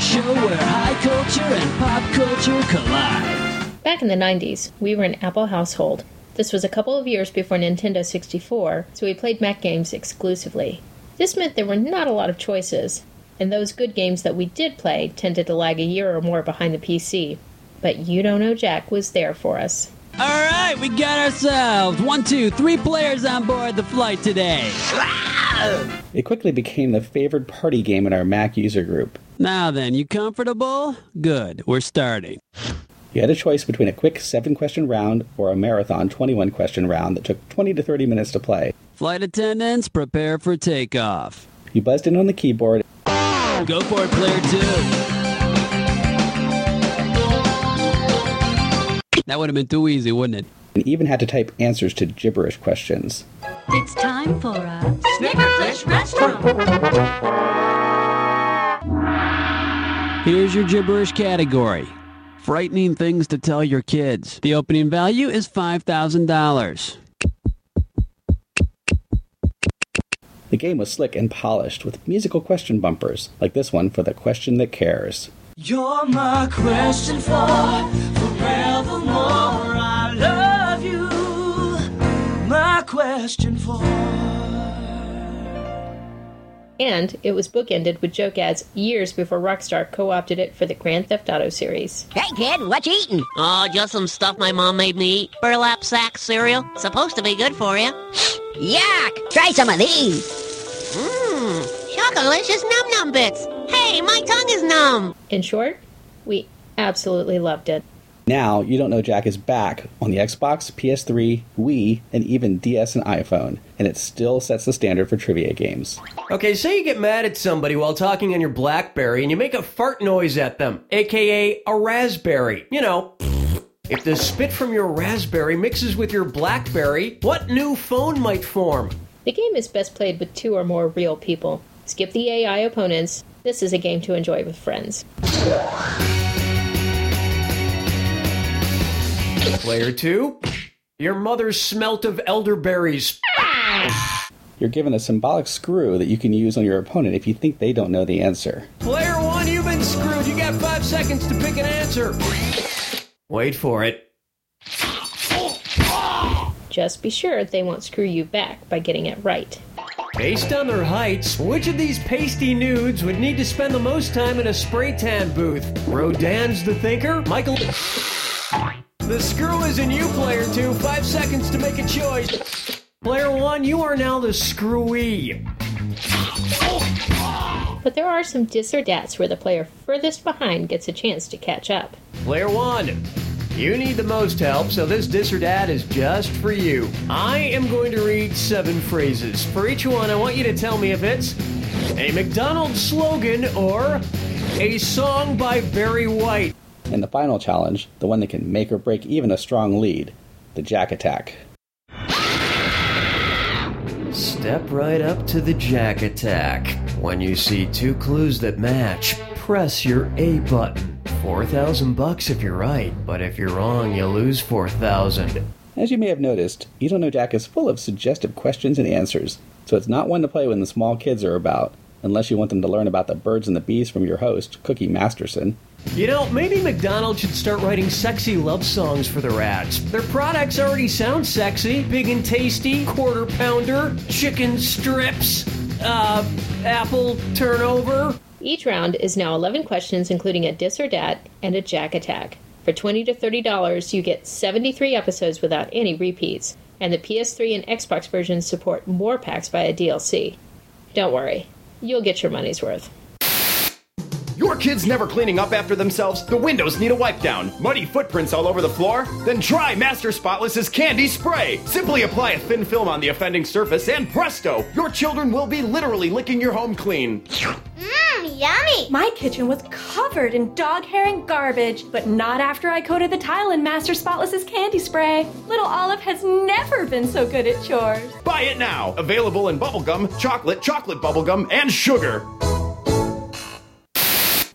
show where high culture and pop culture collide. Back in the 90s, we were an Apple household. This was a couple of years before Nintendo 64, so we played Mac games exclusively. This meant there were not a lot of choices, and those good games that we did play tended to lag a year or more behind the PC. But You Don't Know Jack was there for us. All right, we got ourselves one, two, three players on board the flight today. Ah! It quickly became the favored party game in our Mac user group. Now then, you comfortable? Good, we're starting. You had a choice between a quick 7 question round or a marathon 21 question round that took 20 to 30 minutes to play. Flight attendants, prepare for takeoff. You buzzed in on the keyboard. Go for it, player two. That would have been too easy, wouldn't it? And even had to type answers to gibberish questions. It's time for a Snickerflish restaurant. Here's your gibberish category frightening things to tell your kids. The opening value is $5,000. The game was slick and polished with musical question bumpers, like this one for the question that cares. You're my question for forevermore. Question for. And it was bookended with joke ads years before Rockstar co opted it for the Grand Theft Auto series. Hey kid, what you eating? Oh, just some stuff my mom made me eat. Burlap sack cereal. Supposed to be good for you. Yuck! Try some of these. Mmm, chocolicious num num bits. Hey, my tongue is numb. In short, we absolutely loved it. Now, You Don't Know Jack is back on the Xbox, PS3, Wii, and even DS and iPhone, and it still sets the standard for trivia games. Okay, say you get mad at somebody while talking on your Blackberry and you make a fart noise at them, aka a raspberry. You know, if the spit from your raspberry mixes with your Blackberry, what new phone might form? The game is best played with two or more real people. Skip the AI opponents. This is a game to enjoy with friends. Player 2, your mother smelt of elderberries. You're given a symbolic screw that you can use on your opponent if you think they don't know the answer. Player 1, you've been screwed. You got five seconds to pick an answer. Wait for it. Just be sure they won't screw you back by getting it right. Based on their heights, which of these pasty nudes would need to spend the most time in a spray tan booth? Rodin's the thinker? Michael. The screw is in you, player two. Five seconds to make a choice. Player one, you are now the screwy. But there are some dis or dats where the player furthest behind gets a chance to catch up. Player one, you need the most help, so this dis or dat is just for you. I am going to read seven phrases. For each one, I want you to tell me if it's a McDonald's slogan or a song by Barry White. And the final challenge, the one that can make or break even a strong lead, the Jack Attack. Step right up to the Jack Attack. When you see two clues that match, press your A button. 4,000 bucks if you're right, but if you're wrong, you lose 4,000. As you may have noticed, You Don't Know Jack is full of suggestive questions and answers, so it's not one to play when the small kids are about, unless you want them to learn about the birds and the bees from your host, Cookie Masterson. You know, maybe McDonald's should start writing sexy love songs for their ads. Their products already sound sexy big and tasty, quarter pounder, chicken strips, uh, apple turnover. Each round is now 11 questions, including a dis or dat and a jack attack. For 20 to $30, you get 73 episodes without any repeats, and the PS3 and Xbox versions support more packs via DLC. Don't worry, you'll get your money's worth. Your kid's never cleaning up after themselves? The windows need a wipe down. Muddy footprints all over the floor? Then try Master Spotless's Candy Spray. Simply apply a thin film on the offending surface and presto, your children will be literally licking your home clean. Yummy! My kitchen was covered in dog hair and garbage, but not after I coated the tile in Master Spotless's candy spray. Little Olive has never been so good at chores. Buy it now. Available in bubblegum, chocolate, chocolate bubblegum, and sugar.